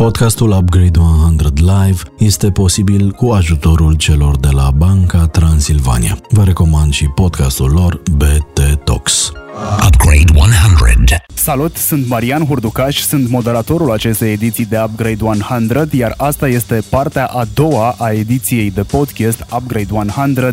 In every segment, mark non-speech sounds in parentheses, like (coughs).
Podcastul Upgrade 100 Live este posibil cu ajutorul celor de la Banca Transilvania. Vă recomand și podcastul lor BT Talks. Upgrade 100. Salut, sunt Marian Hurducaș, sunt moderatorul acestei ediții de Upgrade 100, iar asta este partea a doua a ediției de podcast Upgrade 100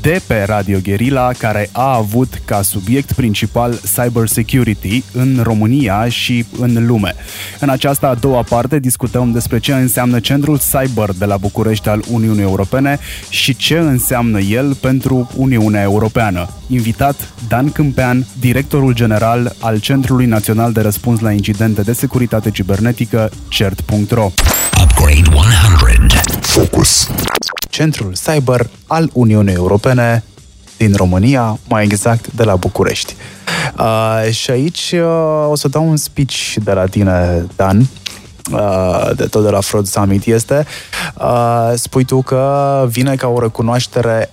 de pe Radio Guerilla, care a avut ca subiect principal cyber security în România și în lume. În această a doua parte discutăm despre ce înseamnă Centrul Cyber de la București al Uniunii Europene și ce înseamnă el pentru Uniunea Europeană. Invitat Dan Câmpean, directorul general al Centrului Național de Răspuns la Incidente de Securitate Cibernetică, CERT.ro. Upgrade 100. Focus. Centrul Cyber al Uniunii Europene din România, mai exact de la București. Uh, și aici uh, o să dau un speech de la tine, Dan, uh, de tot de la Fraud Summit este, uh, spui tu că vine ca o recunoaștere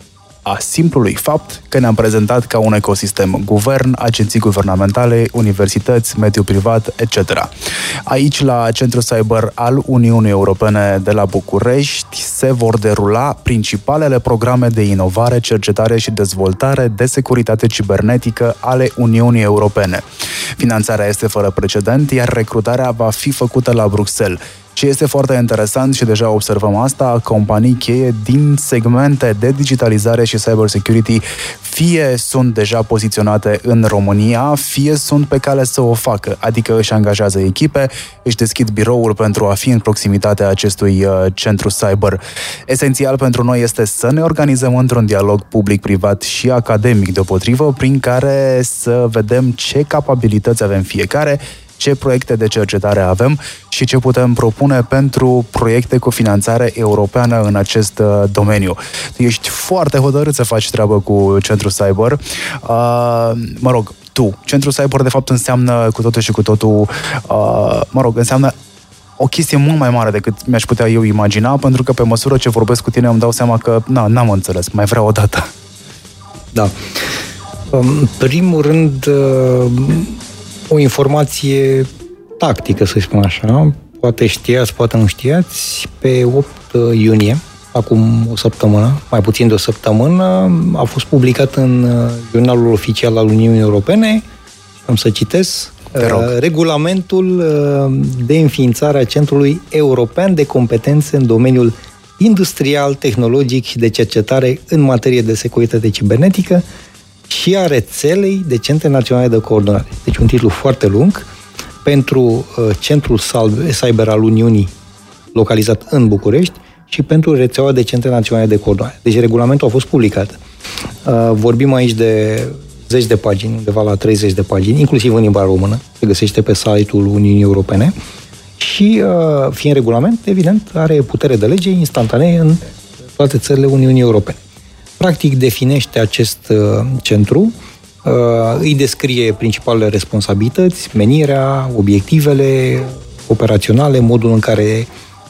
a simplului fapt că ne-am prezentat ca un ecosistem guvern, agenții guvernamentale, universități, mediu privat, etc. Aici, la Centrul Cyber al Uniunii Europene de la București, se vor derula principalele programe de inovare, cercetare și dezvoltare de securitate cibernetică ale Uniunii Europene. Finanțarea este fără precedent, iar recrutarea va fi făcută la Bruxelles. Ce este foarte interesant și deja observăm asta, companii cheie din segmente de digitalizare și cybersecurity fie sunt deja poziționate în România, fie sunt pe cale să o facă, adică își angajează echipe, își deschid biroul pentru a fi în proximitatea acestui uh, centru cyber. Esențial pentru noi este să ne organizăm într-un dialog public-privat și academic deopotrivă, prin care să vedem ce capabilități avem fiecare, ce proiecte de cercetare avem și ce putem propune pentru proiecte cu finanțare europeană în acest uh, domeniu. Ești foarte hotărât să faci treabă cu Centrul Cyber. Uh, mă rog, tu. Centrul Cyber, de fapt, înseamnă cu totul și cu totul, uh, mă rog, înseamnă o chestie mult mai mare decât mi-aș putea eu imagina, pentru că pe măsură ce vorbesc cu tine îmi dau seama că na, n-am înțeles, mai vreau o dată. Da. În primul rând, o informație tactică, să spun așa. Poate știați, poate nu știați. Pe 8 iunie, acum o săptămână, mai puțin de o săptămână, a fost publicat în uh, jurnalul oficial al Uniunii Europene, am să citesc, uh, regulamentul uh, de înființare a Centrului European de Competențe în domeniul industrial, tehnologic și de cercetare în materie de securitate cibernetică, și a rețelei de centre naționale de coordonare. Deci un titlu foarte lung pentru uh, Centrul Cyber al Uniunii localizat în București și pentru rețeaua de centre naționale de coordonare. Deci regulamentul a fost publicat. Uh, vorbim aici de zeci de pagini, undeva la 30 de pagini, inclusiv în limba română, se găsește pe site-ul Uniunii Europene și, uh, fiind regulament, evident, are putere de lege instantanee în toate țările Uniunii Europene practic definește acest uh, centru, uh, îi descrie principalele responsabilități, menirea, obiectivele operaționale, modul în care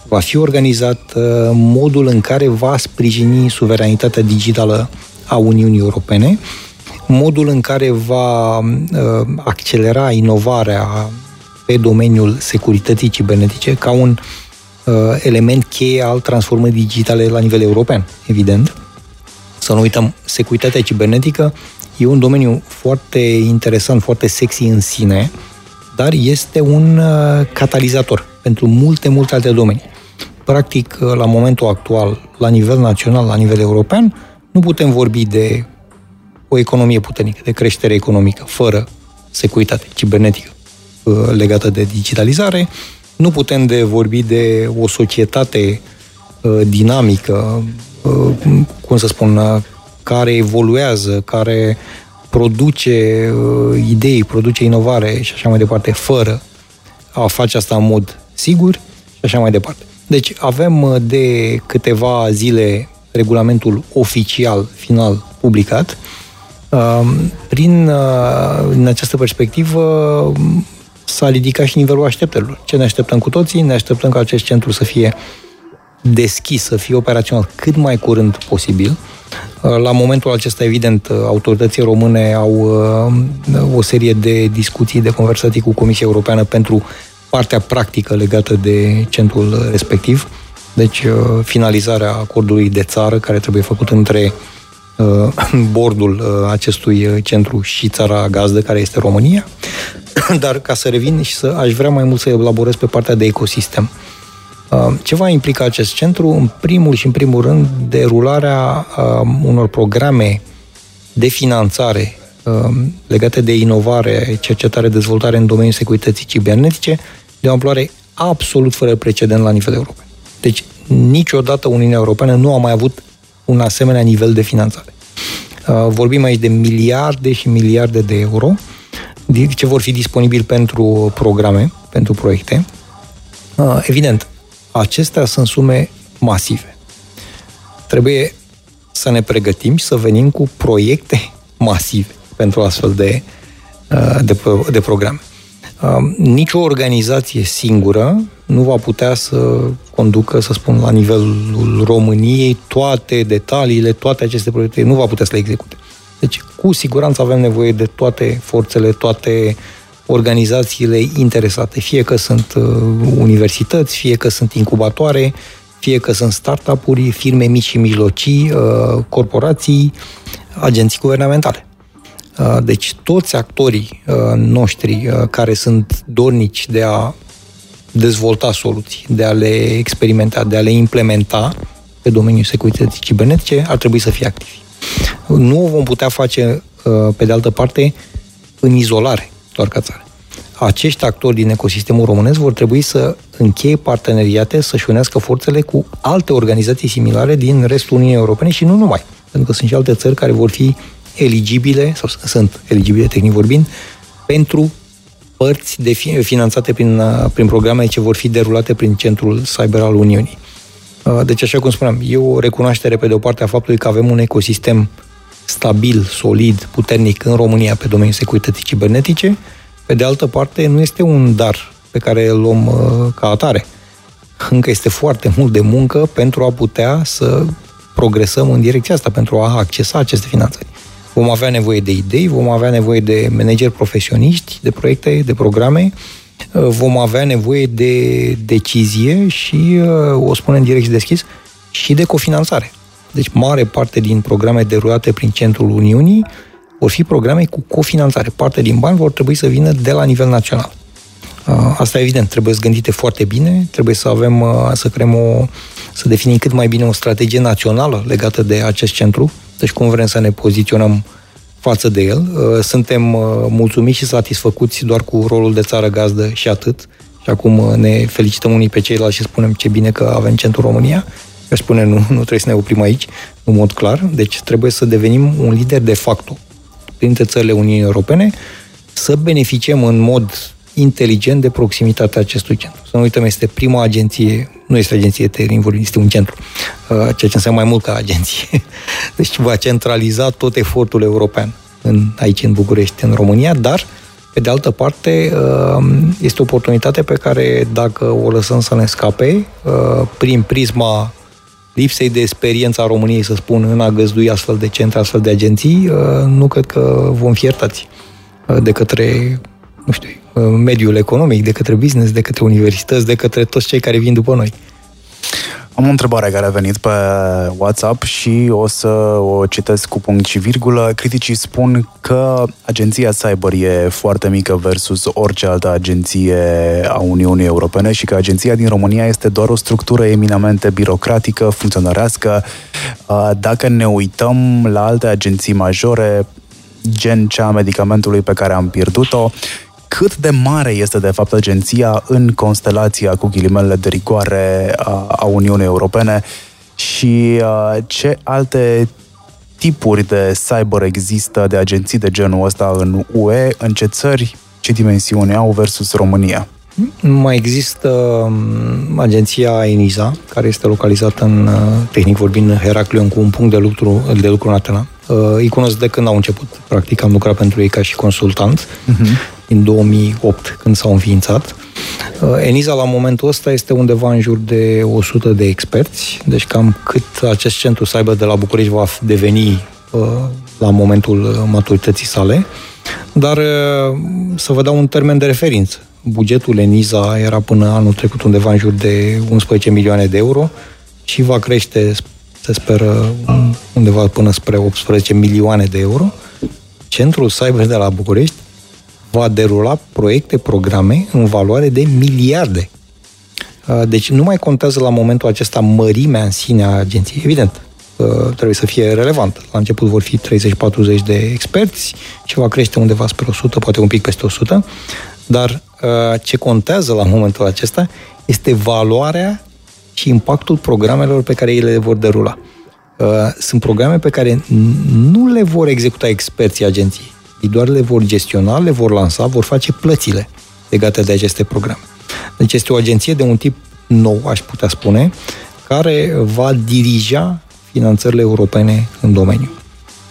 va fi organizat, uh, modul în care va sprijini suveranitatea digitală a Uniunii Europene, modul în care va accelera inovarea pe domeniul securității cibernetice ca un element cheie al transformării digitale la nivel european, evident să nu uităm, securitatea cibernetică e un domeniu foarte interesant, foarte sexy în sine, dar este un uh, catalizator pentru multe, multe alte domenii. Practic, uh, la momentul actual, la nivel național, la nivel european, nu putem vorbi de o economie puternică, de creștere economică, fără securitate cibernetică uh, legată de digitalizare. Nu putem de vorbi de o societate dinamică, Uh, cum să spun, uh, care evoluează, care produce uh, idei, produce inovare și așa mai departe, fără a face asta în mod sigur și așa mai departe. Deci avem de câteva zile regulamentul oficial final publicat. Prin în această perspectivă s-a ridicat și nivelul așteptărilor. Ce ne așteptăm cu toții? Ne așteptăm ca acest centru să fie deschis, să fie operațional cât mai curând posibil. Uh, la momentul acesta, evident, uh, autoritățile române au uh, o serie de discuții, de conversații cu Comisia Europeană pentru partea practică legată de centrul respectiv. Deci uh, finalizarea acordului de țară care trebuie făcut între uh, (coughs) bordul uh, acestui centru și țara gazdă, care este România. (coughs) Dar ca să revin și să aș vrea mai mult să elaborez pe partea de ecosistem. Ce va implica acest centru? În primul și în primul rând, derularea unor programe de finanțare legate de inovare, cercetare, dezvoltare în domeniul securității cibernetice, de o amploare absolut fără precedent la nivel european. Deci, niciodată Uniunea Europeană nu a mai avut un asemenea nivel de finanțare. Uh, vorbim aici de miliarde și miliarde de euro ce vor fi disponibili pentru programe, pentru proiecte. Uh, evident, acestea sunt sume masive. Trebuie să ne pregătim și să venim cu proiecte masive pentru astfel de, uh, de, de programe. Nicio organizație singură nu va putea să conducă, să spun, la nivelul României toate detaliile, toate aceste proiecte, nu va putea să le execute. Deci, cu siguranță avem nevoie de toate forțele, toate organizațiile interesate, fie că sunt uh, universități, fie că sunt incubatoare, fie că sunt startup-uri, firme mici și mijlocii, uh, corporații, agenții guvernamentale. Uh, deci toți actorii uh, noștri uh, care sunt dornici de a dezvolta soluții, de a le experimenta, de a le implementa pe domeniul securității cibernetice, ar trebui să fie activi. Nu o vom putea face, pe de altă parte, în izolare, doar ca țară. Acești actori din ecosistemul românesc vor trebui să încheie parteneriate, să-și unească forțele cu alte organizații similare din restul Uniunii Europene și nu numai. Pentru că sunt și alte țări care vor fi eligibile, sau sunt eligibile, tehnic vorbind, pentru părți de fi, finanțate prin, prin programe ce vor fi derulate prin Centrul Cyber al Uniunii. Uh, deci, așa cum spuneam, e o recunoaștere pe de o parte a faptului că avem un ecosistem stabil, solid, puternic în România pe domeniul securității cibernetice, pe de altă parte nu este un dar pe care îl luăm uh, ca atare. Încă este foarte mult de muncă pentru a putea să progresăm în direcția asta, pentru a accesa aceste finanțări. Vom avea nevoie de idei, vom avea nevoie de manageri profesioniști, de proiecte, de programe, uh, vom avea nevoie de decizie și, uh, o spunem direct și deschis, și de cofinanțare. Deci mare parte din programe derulate prin centrul Uniunii vor fi programe cu cofinanțare. Parte din bani vor trebui să vină de la nivel național. Uh, asta evident, trebuie să gândite foarte bine, trebuie să avem, să creăm o, să definim cât mai bine o strategie națională legată de acest centru, deci cum vrem să ne poziționăm față de el. Uh, suntem uh, mulțumiți și satisfăcuți doar cu rolul de țară gazdă și atât. Și acum uh, ne felicităm unii pe ceilalți și spunem ce bine că avem centru România. Eu spune nu, nu trebuie să ne oprim aici, în mod clar. Deci trebuie să devenim un lider de facto printre țările Uniunii Europene, să beneficiem în mod inteligent de proximitatea acestui centru. Să nu uităm, este prima agenție, nu este agenție tehnic este un centru, uh, ceea ce înseamnă mai mult ca agenție. (laughs) Deci va centraliza tot efortul european în, aici în București, în România, dar pe de altă parte, uh, este o oportunitate pe care, dacă o lăsăm să ne scape, uh, prin prisma lipsei de experiență a României, să spun, în a găzdui astfel de centre, astfel de agenții, nu cred că vom fi iertați de către, nu știu, Uh, mediul economic, de către business, de către universități, de către toți cei care vin după noi. Am o întrebare care a venit pe WhatsApp și o să o citesc cu punct și virgulă. Criticii spun că agenția Cyber e foarte mică versus orice altă agenție a Uniunii Europene și că agenția din România este doar o structură eminamente birocratică, funcționărească. Uh, dacă ne uităm la alte agenții majore, gen cea a medicamentului pe care am pierdut-o, cât de mare este de fapt agenția în constelația cu ghilimele de rigoare a, a Uniunii Europene și a, ce alte tipuri de cyber există de agenții de genul ăsta în UE, în ce țări, ce dimensiune au versus România? Mai există um, agenția ENISA, care este localizată în, uh, tehnic vorbind, în Heraclion, cu un punct de lucru, de lucru în Atena. Uh, îi cunosc de când au început. Practic am lucrat pentru ei ca și consultant. Uh-huh din 2008, când s-au înființat. Uh, ENISA la momentul ăsta este undeva în jur de 100 de experți, deci cam cât acest centru să aibă de la București va deveni uh, la momentul maturității sale. Dar uh, să vă dau un termen de referință. Bugetul ENISA era până anul trecut undeva în jur de 11 milioane de euro și va crește, se speră, undeva până spre 18 milioane de euro. Centrul Cyber de la București va derula proiecte, programe în valoare de miliarde. Uh, deci nu mai contează la momentul acesta mărimea în sine a agenției. Evident, uh, trebuie să fie relevant. La început vor fi 30-40 de experți și va crește undeva spre 100, poate un pic peste 100, dar uh, ce contează la momentul acesta este valoarea și impactul programelor pe care ele le vor derula. Sunt programe pe care nu le vor executa experții agenției. Ei doar le vor gestiona, le vor lansa, vor face plățile legate de aceste programe. Deci este o agenție de un tip nou, aș putea spune, care va dirija finanțările europene în domeniu.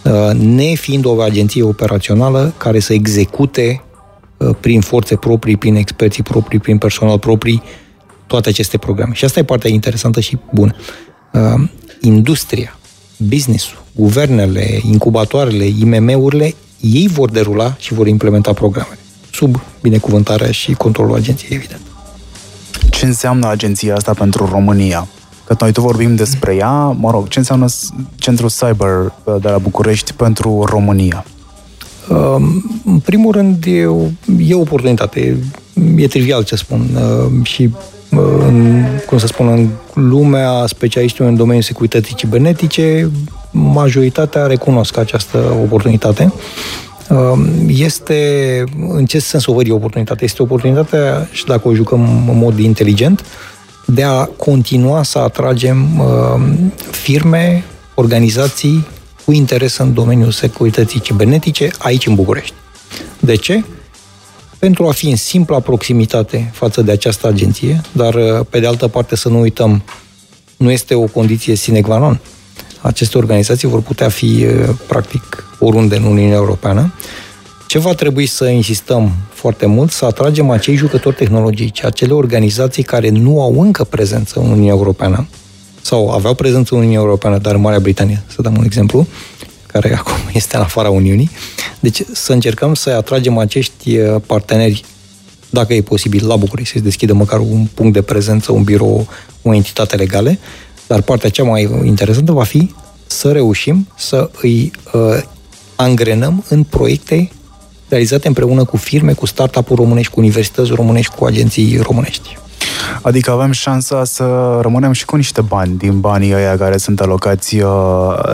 Uh, ne fiind o agenție operațională care să execute uh, prin forțe proprii, prin experții proprii, prin personal proprii, toate aceste programe. Și asta e partea interesantă și bună. Uh, industria, business-ul, guvernele, incubatoarele, IMM-urile ei vor derula și vor implementa programele, sub binecuvântarea și controlul agenției, evident. Ce înseamnă agenția asta pentru România? Că noi tot vorbim despre ea, mă rog, ce înseamnă Centrul Cyber uh, de la București pentru România? Um, în primul rând, e o, e o oportunitate. E trivial ce spun. Uh, și, uh, în, cum să spun, în lumea specialiștilor în domeniul securității cibernetice, majoritatea recunosc această oportunitate. Um, este, în ce sens o văd eu oportunitate? Este oportunitatea, și dacă o jucăm în mod inteligent, de a continua să atragem um, firme, organizații cu interes în domeniul securității cibernetice aici în București. De ce? Pentru a fi în simpla proximitate față de această agenție, dar pe de altă parte să nu uităm, nu este o condiție sine qua non aceste organizații vor putea fi practic oriunde în Uniunea Europeană. Ce va trebui să insistăm foarte mult? Să atragem acei jucători tehnologici, acele organizații care nu au încă prezență în Uniunea Europeană sau aveau prezență în Uniunea Europeană, dar în Marea Britanie, să dăm un exemplu, care (laughs) acum este în afara Uniunii. Deci să încercăm să atragem acești parteneri, dacă e posibil, la București, să-i deschidă măcar un punct de prezență, un birou, o entitate legale, dar partea cea mai interesantă va fi să reușim să îi uh, angrenăm în proiecte realizate împreună cu firme, cu startup-uri românești, cu universități românești, cu agenții românești. Adică avem șansa să rămânem și cu niște bani din banii ăia care sunt alocați uh,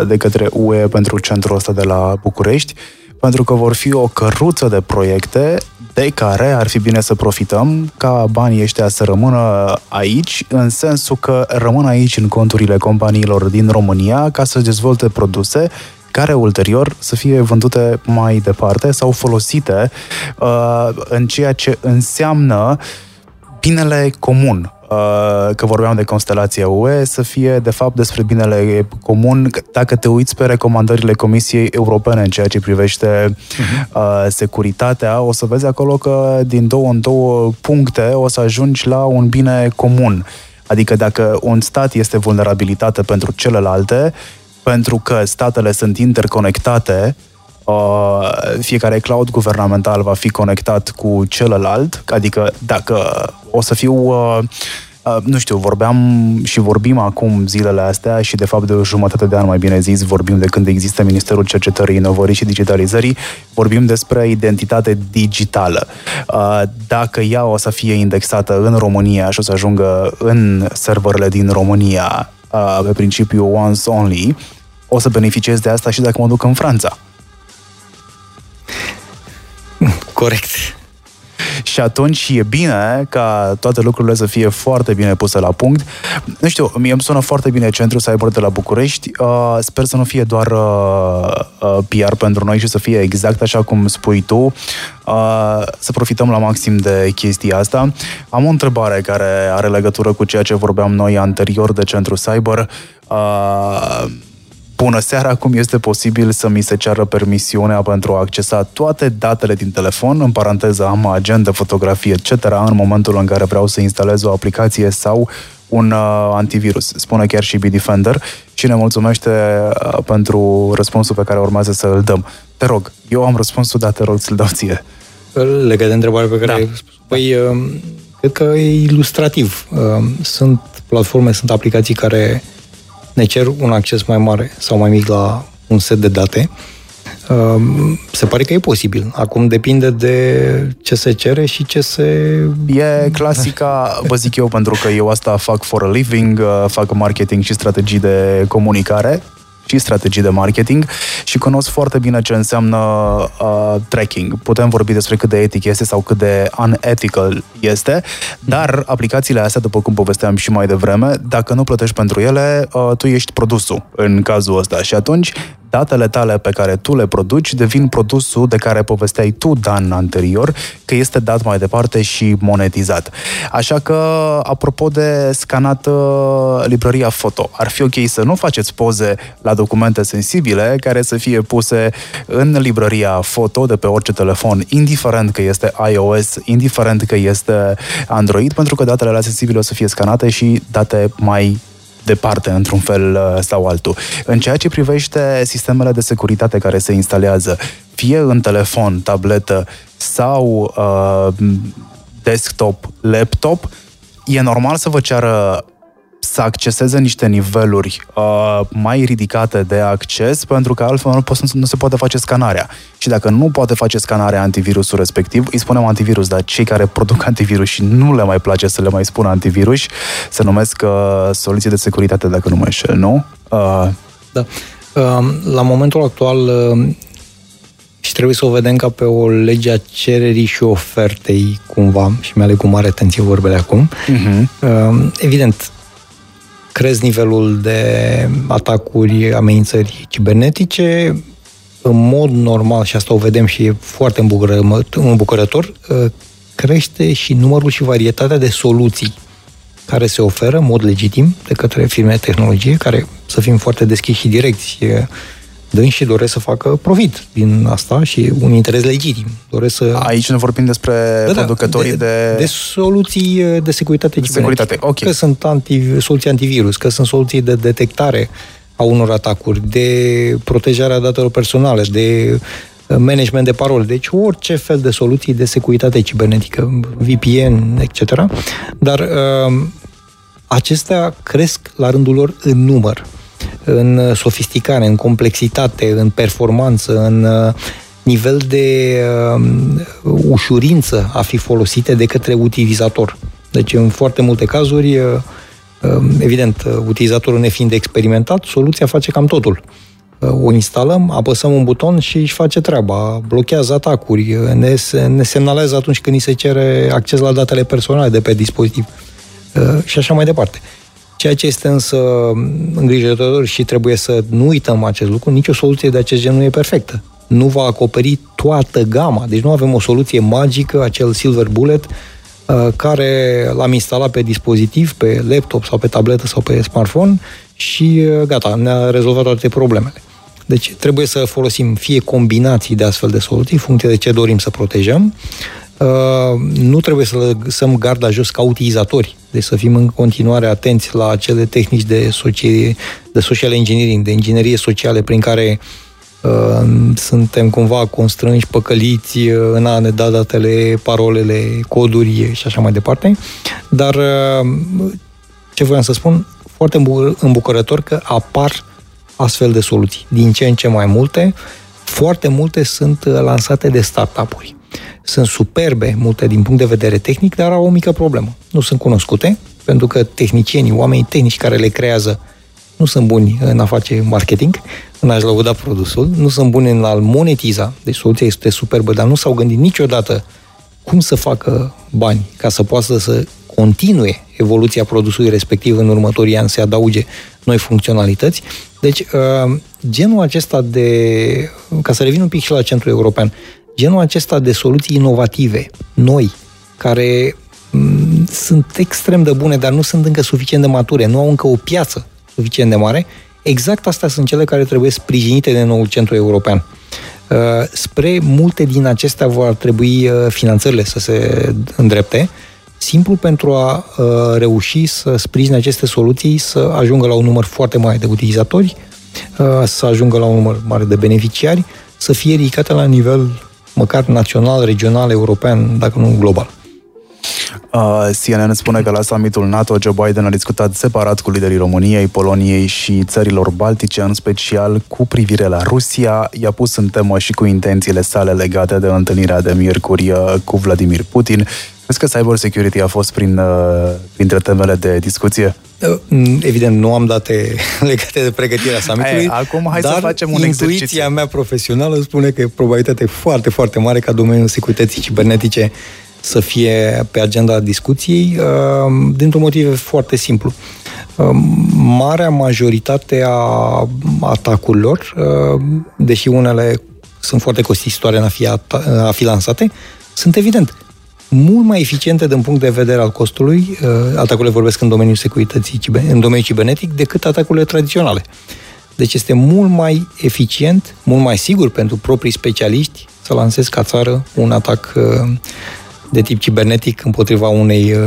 de către UE pentru centrul ăsta de la București, pentru că vor fi o căruță de proiecte de care ar fi bine să profităm ca banii ăștia să rămână aici, în sensul că rămân aici în conturile companiilor din România ca să dezvolte produse care ulterior să fie vândute mai departe sau folosite uh, în ceea ce înseamnă binele comun. Uh, că vorbeam de constelația UE, să fie de fapt despre binele comun. Dacă te uiți pe recomandările Comisiei Europene în ceea ce privește uh-huh. securitatea, o să vezi acolo că din două în două puncte o să ajungi la un bine comun. Adică dacă un stat este vulnerabilitate pentru celelalte, pentru că statele sunt interconectate, uh, fiecare cloud guvernamental va fi conectat cu celălalt, adică dacă o să fiu uh, Uh, nu știu, vorbeam și vorbim acum zilele astea și de fapt de o jumătate de an, mai bine zis, vorbim de când există Ministerul Cercetării, Inovării și Digitalizării, vorbim despre identitate digitală. Uh, dacă ea o să fie indexată în România și o să ajungă în serverele din România uh, pe principiu once only, o să beneficiez de asta și dacă mă duc în Franța. Corect. Și atunci e bine ca toate lucrurile să fie foarte bine puse la punct. Nu știu, mie îmi sună foarte bine centrul cyber de la București. Uh, sper să nu fie doar uh, uh, PR pentru noi și să fie exact așa cum spui tu. Uh, să profităm la maxim de chestia asta. Am o întrebare care are legătură cu ceea ce vorbeam noi anterior de centru cyber. Uh, Bună seara, cum este posibil să mi se ceară permisiunea pentru a accesa toate datele din telefon, în paranteză am agenda, fotografie, etc., în momentul în care vreau să instalez o aplicație sau un uh, antivirus, spune chiar și Bitdefender și ne mulțumește uh, pentru răspunsul pe care urmează să îl dăm. Te rog, eu am răspunsul, dar te rog să-l dau ție. Legat de întrebarea pe care da. ai spus. Păi, uh, cred că e ilustrativ. Uh, sunt platforme, sunt aplicații care ne cer un acces mai mare sau mai mic la un set de date. Um, se pare că e posibil. Acum depinde de ce se cere și ce se... E clasica, vă zic eu, pentru că eu asta fac for a living, uh, fac marketing și strategii de comunicare și strategii de marketing și cunosc foarte bine ce înseamnă uh, tracking. Putem vorbi despre cât de etic este sau cât de unethical este, dar aplicațiile astea, după cum povesteam și mai devreme, dacă nu plătești pentru ele, uh, tu ești produsul în cazul ăsta și atunci datele tale pe care tu le produci devin produsul de care povesteai tu, Dan, anterior, că este dat mai departe și monetizat. Așa că, apropo de scanat uh, librăria foto, ar fi ok să nu faceți poze la documente sensibile care să fie puse în librăria foto de pe orice telefon, indiferent că este iOS, indiferent că este Android, pentru că datele la sensibile o să fie scanate și date mai departe, într-un fel uh, sau altul. În ceea ce privește sistemele de securitate care se instalează, fie în telefon, tabletă sau uh, desktop, laptop, e normal să vă ceară să acceseze niște niveluri uh, mai ridicate de acces, pentru că altfel nu, poate, nu se poate face scanarea. Și dacă nu poate face scanarea antivirusul respectiv, îi spunem antivirus, dar cei care produc antivirus și nu le mai place să le mai spună antivirus, se numesc uh, soluții de securitate, dacă nu mă înșel, nu? Uh, da. Uh, la momentul actual uh, și trebuie să o vedem ca pe o lege a cererii și ofertei, cumva, și mi-aleg cu mare atenție vorbele acum. Uh-huh. Uh, evident, crezi nivelul de atacuri, amenințări cibernetice, în mod normal, și asta o vedem și e foarte îmbucurător, ă, crește și numărul și varietatea de soluții care se oferă în mod legitim de către firme de tehnologie, care, să fim foarte deschiși și direcți, și doresc să facă profit din asta și un interes legitim. Doresc să... Aici ne vorbim despre da, da producătorii de, de... De soluții de securitate de securitate, ok. Că sunt anti, soluții antivirus, că sunt soluții de detectare a unor atacuri, de protejarea datelor personale, de uh, management de parole, deci orice fel de soluții de securitate cibernetică, VPN, etc. Dar uh, acestea cresc la rândul lor în număr în sofisticare, în complexitate, în performanță, în uh, nivel de uh, ușurință a fi folosite de către utilizator. Deci, în foarte multe cazuri, uh, uh, evident, utilizatorul nefiind experimentat, soluția face cam totul. Uh, o instalăm, apăsăm un buton și își face treaba, blochează atacuri, ne, ne semnalează atunci când ni se cere acces la datele personale de pe dispozitiv uh, și așa mai departe. Ceea ce este însă îngrijorător și trebuie să nu uităm acest lucru, nicio soluție de acest gen nu e perfectă. Nu va acoperi toată gama. Deci nu avem o soluție magică, acel silver bullet, uh, care l-am instalat pe dispozitiv, pe laptop sau pe tabletă sau pe smartphone și uh, gata, ne-a rezolvat toate problemele. Deci trebuie să folosim fie combinații de astfel de soluții, funcție de ce dorim să protejăm, Uh, nu trebuie să lăsăm garda jos ca utilizatori, deci să fim în continuare atenți la acele tehnici de, socie, de social engineering, de inginerie sociale prin care uh, suntem cumva constrânși, păcăliți uh, în a ne da datele, parolele, coduri și așa mai departe. Dar uh, ce voiam să spun, foarte îmbucurător că apar astfel de soluții. Din ce în ce mai multe, foarte multe sunt uh, lansate de startup-uri sunt superbe, multe din punct de vedere tehnic, dar au o mică problemă. Nu sunt cunoscute, pentru că tehnicienii, oamenii tehnici care le creează, nu sunt buni în a face marketing, în a-și lăuda produsul, nu sunt buni în a-l monetiza, deci soluția este superbă, dar nu s-au gândit niciodată cum să facă bani ca să poată să continue evoluția produsului respectiv în următorii ani, să adauge noi funcționalități. Deci, uh, genul acesta de, ca să revin un pic și la centrul european, genul acesta de soluții inovative, noi, care m- sunt extrem de bune, dar nu sunt încă suficient de mature, nu au încă o piață suficient de mare, exact astea sunt cele care trebuie sprijinite de noul centru european. Uh, spre multe din acestea vor trebui uh, finanțările să se îndrepte, simplu pentru a uh, reuși să sprijine aceste soluții să ajungă la un număr foarte mare de utilizatori, să ajungă la un număr mare de beneficiari, să fie ridicate la nivel măcar național, regional, european, dacă nu global. Uh, CNN spune că la summitul NATO Joe Biden a discutat separat cu liderii României, Poloniei și țărilor baltice, în special cu privire la Rusia. I-a pus în temă și cu intențiile sale legate de întâlnirea de miercuri uh, cu Vladimir Putin. Crezi că cyber security a fost prin, uh, printre temele de discuție? Uh, evident, nu am date (laughs) legate de pregătirea summitului, acum hai dar să facem un intuiția exercițiu. mea profesională spune că e probabilitate foarte, foarte mare ca domeniul securității cibernetice să fie pe agenda discuției, uh, dintr-un motiv foarte simplu. Uh, marea majoritate a atacurilor, uh, deși unele sunt foarte costisitoare în a fi, a fi lansate, sunt evident mult mai eficiente din punct de vedere al costului, atacurile vorbesc în domeniul securității, în domeniul cibernetic, decât atacurile tradiționale. Deci este mult mai eficient, mult mai sigur pentru proprii specialiști să lansezi ca țară un atac de tip cibernetic împotriva unei uh,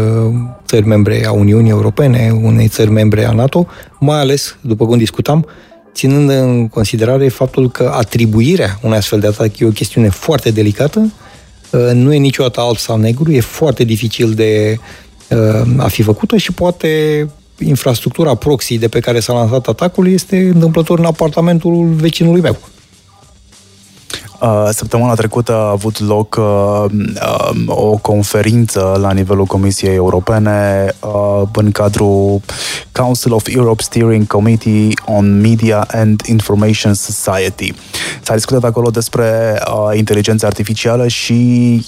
țări membre a Uniunii Europene, unei țări membre a NATO, mai ales, după cum discutam, ținând în considerare faptul că atribuirea unui astfel de atac e o chestiune foarte delicată, uh, nu e niciodată alb sau negru, e foarte dificil de uh, a fi făcută și poate infrastructura proxy de pe care s-a lansat atacul este întâmplător în apartamentul vecinului meu. Uh, săptămâna trecută a avut loc uh, um, o conferință la nivelul Comisiei Europene uh, în cadrul Council of Europe Steering Committee on Media and Information Society. S-a discutat acolo despre inteligența artificială și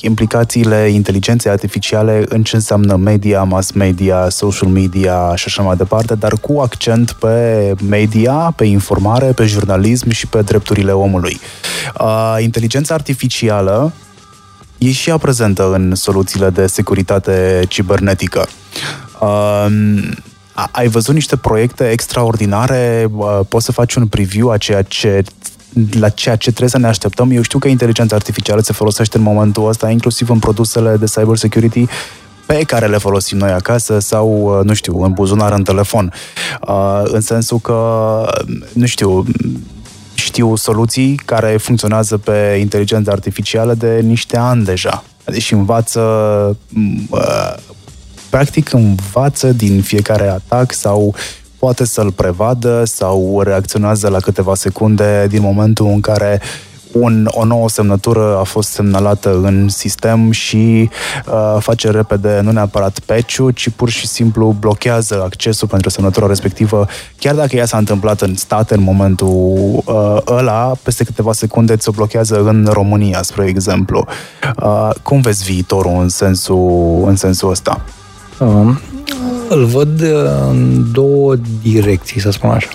implicațiile inteligenței artificiale în ce înseamnă media, mass media, social media și așa mai departe, dar cu accent pe media, pe informare, pe jurnalism și pe drepturile omului. Uh, inteligența artificială e și ea prezentă în soluțiile de securitate cibernetică. Uh, ai văzut niște proiecte extraordinare? Uh, poți să faci un preview a ceea ce la ceea ce trebuie să ne așteptăm. Eu știu că inteligența artificială se folosește în momentul ăsta, inclusiv în produsele de cyber security pe care le folosim noi acasă sau, uh, nu știu, în buzunar, în telefon. Uh, în sensul că, nu știu, știu soluții care funcționează pe inteligență artificială de niște ani deja. Deci învață, practic învață din fiecare atac sau poate să-l prevadă sau reacționează la câteva secunde din momentul în care un, o nouă semnătură a fost semnalată în sistem și uh, face repede nu neapărat patch ci pur și simplu blochează accesul pentru semnătura respectivă, chiar dacă ea s-a întâmplat în state în momentul uh, ăla, peste câteva secunde ți-o blochează în România, spre exemplu. Uh, cum vezi viitorul în sensul, în sensul ăsta? Um, îl văd uh, în două direcții, să spun așa.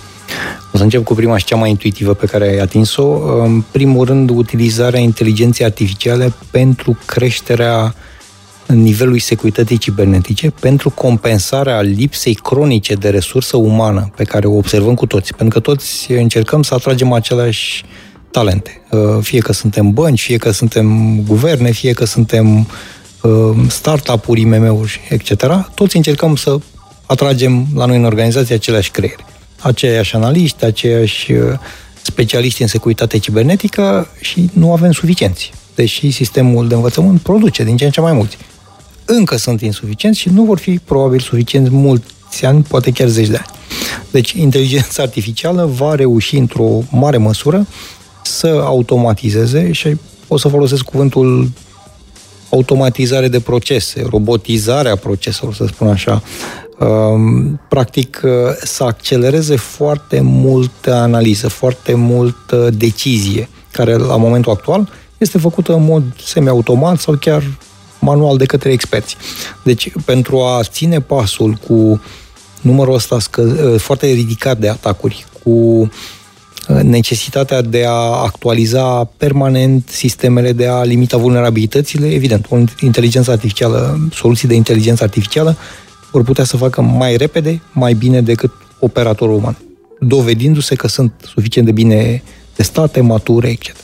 O să încep cu prima și cea mai intuitivă pe care ai atins-o. În primul rând, utilizarea inteligenței artificiale pentru creșterea nivelului securității cibernetice, pentru compensarea lipsei cronice de resursă umană pe care o observăm cu toți. Pentru că toți încercăm să atragem aceleași talente. Fie că suntem bănci, fie că suntem guverne, fie că suntem uh, startup-uri, IMM-uri, etc. Toți încercăm să atragem la noi în organizație aceleași creiere aceiași analiști, aceiași uh, specialiști în securitate cibernetică și nu avem suficienți. Deși sistemul de învățământ produce din ce în ce mai mulți. Încă sunt insuficienți și nu vor fi probabil suficienți mulți ani, poate chiar zeci de ani. Deci, inteligența (laughs) artificială va reuși într-o mare măsură să automatizeze și o să folosesc cuvântul automatizare de procese, robotizarea proceselor, să spun așa, Um, practic uh, să accelereze foarte multă analiză, foarte multă decizie, care la momentul actual este făcută în mod semi-automat sau chiar manual de către experți. Deci, pentru a ține pasul cu numărul ăsta scă, uh, foarte ridicat de atacuri, cu uh, necesitatea de a actualiza permanent sistemele, de a limita vulnerabilitățile, evident, o inteligență artificială, soluții de inteligență artificială vor putea să facă mai repede, mai bine decât operatorul uman. dovedindu-se că sunt suficient de bine testate, mature, etc.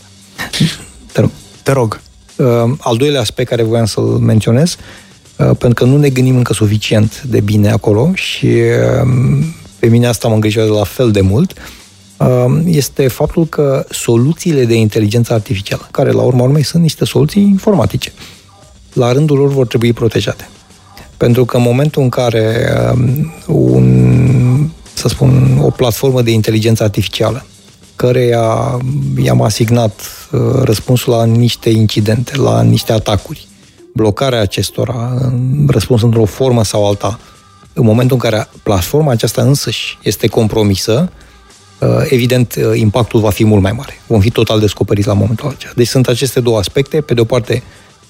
Te rog. Te rog. Uh, al doilea aspect care voiam să-l menționez, uh, pentru că nu ne gândim încă suficient de bine acolo și uh, pe mine asta mă îngrijorează la fel de mult, este faptul că soluțiile de inteligență artificială, care la urma urmei sunt niște soluții informatice, la rândul lor vor trebui protejate. Pentru că în momentul în care un, să spun, o platformă de inteligență artificială care i-am asignat uh, răspunsul la niște incidente, la niște atacuri, blocarea acestora, răspuns într-o formă sau alta, în momentul în care platforma aceasta însăși este compromisă, uh, evident, uh, impactul va fi mult mai mare. Vom fi total descoperiți la momentul acela. Deci sunt aceste două aspecte. Pe de o parte,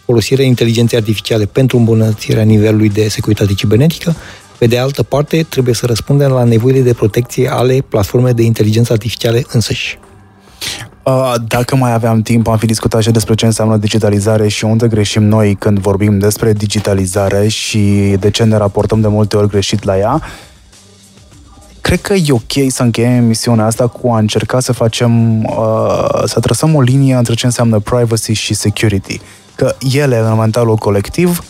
folosirea inteligenței artificiale pentru îmbunătățirea nivelului de securitate cibernetică pe de altă parte, trebuie să răspundem la nevoile de protecție ale platformei de inteligență artificiale însăși. Dacă mai aveam timp, am fi discutat și despre ce înseamnă digitalizare și unde greșim noi când vorbim despre digitalizare și de ce ne raportăm de multe ori greșit la ea. Cred că e ok să încheiem emisiunea asta cu a încerca să facem, să trăsăm o linie între ce înseamnă privacy și security. Că ele, în mentalul colectiv,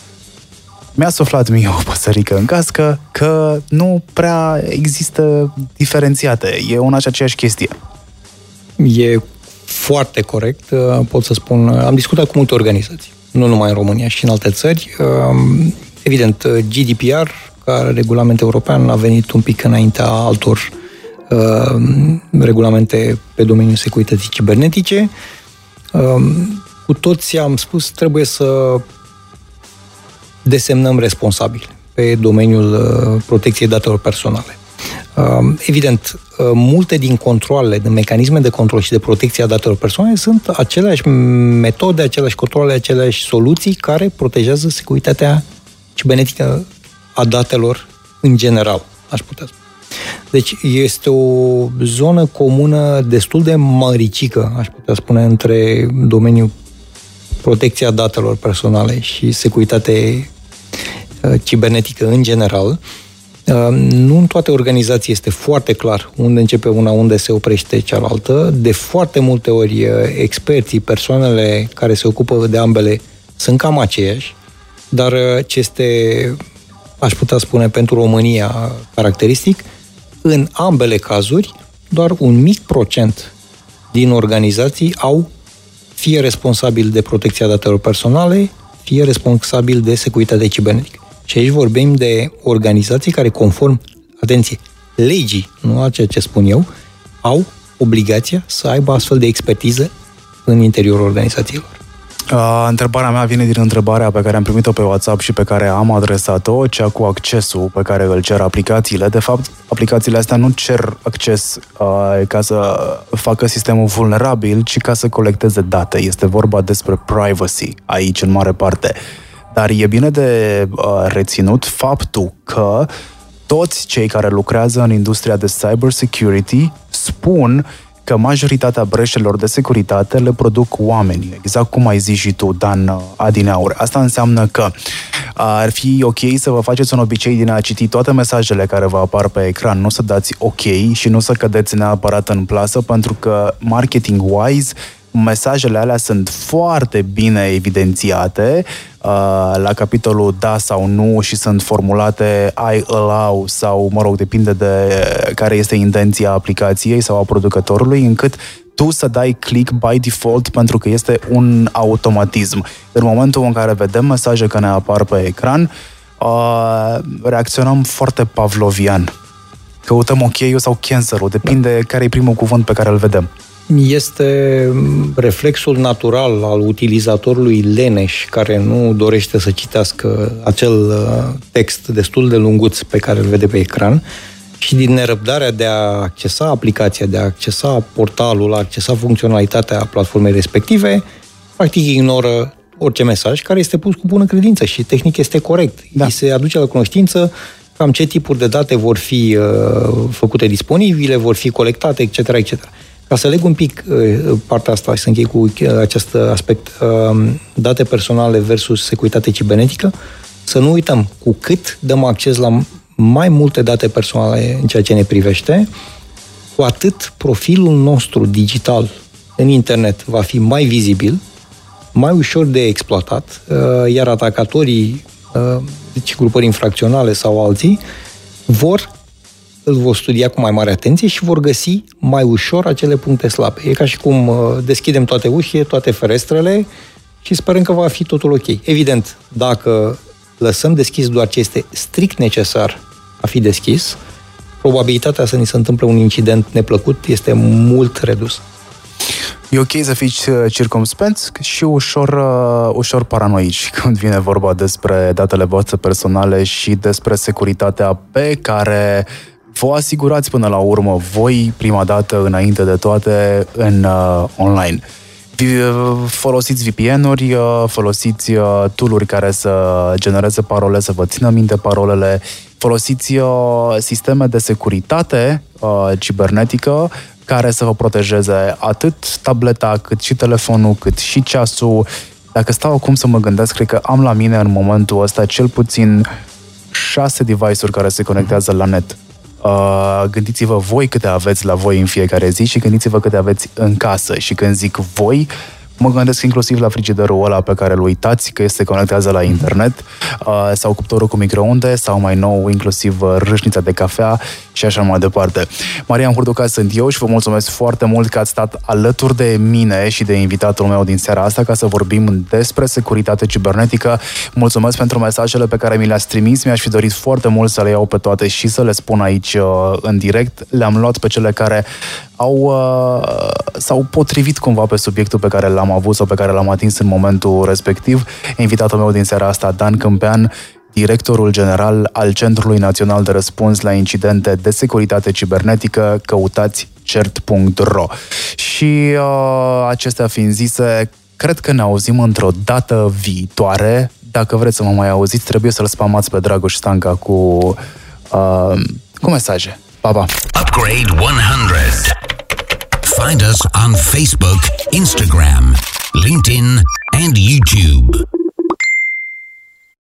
mi-a suflat mie o păsărică în cască că nu prea există diferențiate. E una și aceeași chestie. E foarte corect, uh, pot să spun. Am discutat cu multe organizații, nu numai în România, și în alte țări. Um, evident, uh, GDPR, ca regulament european, a venit un pic înaintea altor uh, regulamente pe domeniul securității cibernetice. Um, cu toți am spus, trebuie să desemnăm responsabili pe domeniul uh, protecției datelor personale. Uh, evident, uh, multe din controlele, de mecanisme de control și de protecție a datelor personale sunt aceleași metode, aceleași controle, aceleași soluții care protejează securitatea cibernetică a datelor în general, aș putea spune. Deci este o zonă comună destul de măricică, aș putea spune, între domeniul protecția datelor personale și securitate Uh, cibernetică în general, uh, nu în toate organizații este foarte clar unde începe una, unde se oprește cealaltă. De foarte multe ori, uh, experții, persoanele care se ocupă de ambele, sunt cam aceiași, dar ce este, aș putea spune, pentru România caracteristic, în ambele cazuri, doar un mic procent din organizații au fie responsabil de protecția datelor personale, fie responsabil de securitate cibernetică. Și aici vorbim de organizații care, conform, atenție, legii, nu a ceea ce spun eu, au obligația să aibă astfel de expertiză în interiorul organizațiilor. Uh, întrebarea mea vine din întrebarea pe care am primit-o pe WhatsApp și pe care am adresat-o, cea cu accesul pe care îl cer aplicațiile. De fapt, aplicațiile astea nu cer acces uh, ca să facă sistemul vulnerabil, ci ca să colecteze date. Este vorba despre privacy aici, în mare parte. Uh, dar e bine de uh, reținut faptul că toți cei care lucrează în industria de cybersecurity spun că majoritatea breșelor de securitate le produc oamenii, exact cum ai zis și tu, Dan uh, Adineaur. Asta înseamnă că uh, ar fi ok să vă faceți un obicei din a citi toate mesajele care vă apar pe ecran, nu să dați ok și nu să cădeți neapărat în plasă, pentru că marketing-wise mesajele alea sunt foarte bine evidențiate uh, la capitolul da sau nu și sunt formulate I allow sau, mă rog, depinde de care este intenția aplicației sau a producătorului, încât tu să dai click by default pentru că este un automatism. În momentul în care vedem mesaje că ne apar pe ecran, uh, reacționăm foarte pavlovian. Căutăm ok sau cancer-ul, depinde care e primul cuvânt pe care îl vedem este reflexul natural al utilizatorului leneș care nu dorește să citească acel uh, text destul de lunguț pe care îl vede pe ecran și din nerăbdarea de a accesa aplicația, de a accesa portalul, a accesa funcționalitatea platformei respective, practic ignoră orice mesaj care este pus cu bună credință și tehnic este corect. Da. Îi se aduce la cunoștință cam ce tipuri de date vor fi uh, făcute disponibile, vor fi colectate, etc., etc. Ca să leg un pic uh, partea asta și să închei cu uh, acest aspect, um, date personale versus securitate cibernetică, să nu uităm, cu cât dăm acces la mai multe date personale în ceea ce ne privește, cu atât profilul nostru digital în internet va fi mai vizibil, mai ușor de exploatat, uh, iar atacatorii, uh, deci grupări infracționale sau alții, vor îl vor studia cu mai mare atenție și vor găsi mai ușor acele puncte slabe. E ca și cum uh, deschidem toate ușile, toate ferestrele și sperăm că va fi totul ok. Evident, dacă lăsăm deschis doar ce este strict necesar a fi deschis, probabilitatea să ni se întâmple un incident neplăcut este mult redusă. E ok să fii uh, circumspect și ușor, uh, ușor paranoici (laughs) când vine vorba despre datele voastre personale și despre securitatea pe care vă asigurați până la urmă voi prima dată înainte de toate în uh, online. Uh, folosiți VPN-uri, uh, folosiți uh, tool-uri care să genereze parole, să vă țină minte parolele, folosiți uh, sisteme de securitate uh, cibernetică care să vă protejeze atât tableta, cât și telefonul, cât și ceasul. Dacă stau acum să mă gândesc, cred că am la mine în momentul ăsta cel puțin șase device-uri care se conectează la net. Uh, gândiți-vă voi câte aveți la voi în fiecare zi și gândiți-vă câte aveți în casă. Și când zic voi, Mă gândesc inclusiv la frigiderul ăla pe care îl uitați că se conectează la internet uh, sau cuptorul cu microunde sau mai nou inclusiv uh, râșnița de cafea și așa mai departe. Marian Hurduca sunt eu și vă mulțumesc foarte mult că ați stat alături de mine și de invitatul meu din seara asta ca să vorbim despre securitate cibernetică. Mulțumesc pentru mesajele pe care mi le-ați trimis. Mi-aș fi dorit foarte mult să le iau pe toate și să le spun aici uh, în direct. Le-am luat pe cele care au, uh, s-au potrivit cumva pe subiectul pe care l-am avut sau pe care l-am atins în momentul respectiv. Invitatul meu din seara asta, Dan Câmpean, directorul general al Centrului Național de Răspuns la Incidente de Securitate Cibernetică, căutați cert.ro. Și uh, acestea fiind zise, cred că ne auzim într-o dată viitoare. Dacă vreți să mă mai auziți, trebuie să-l spamați pe Dragoș Stanca cu, uh, cu mesaje. Pa, pa! Upgrade 100. Find us on Facebook, Instagram, LinkedIn, and YouTube.